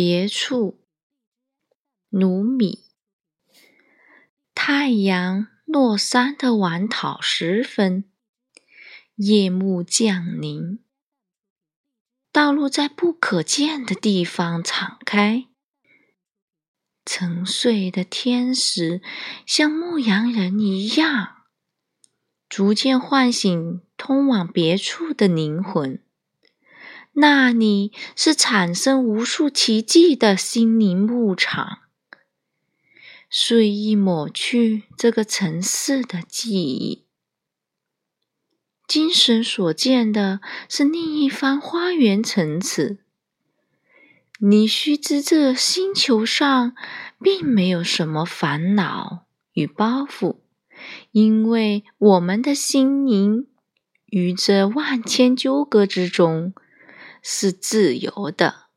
别处，努米。太阳落山的晚讨时分，夜幕降临，道路在不可见的地方敞开。沉睡的天使像牧羊人一样，逐渐唤醒通往别处的灵魂。那里是产生无数奇迹的心灵牧场，随意抹去这个城市的记忆。精神所见的是另一番花园城池。你须知，这星球上并没有什么烦恼与包袱，因为我们的心灵于这万千纠葛之中。是自由的。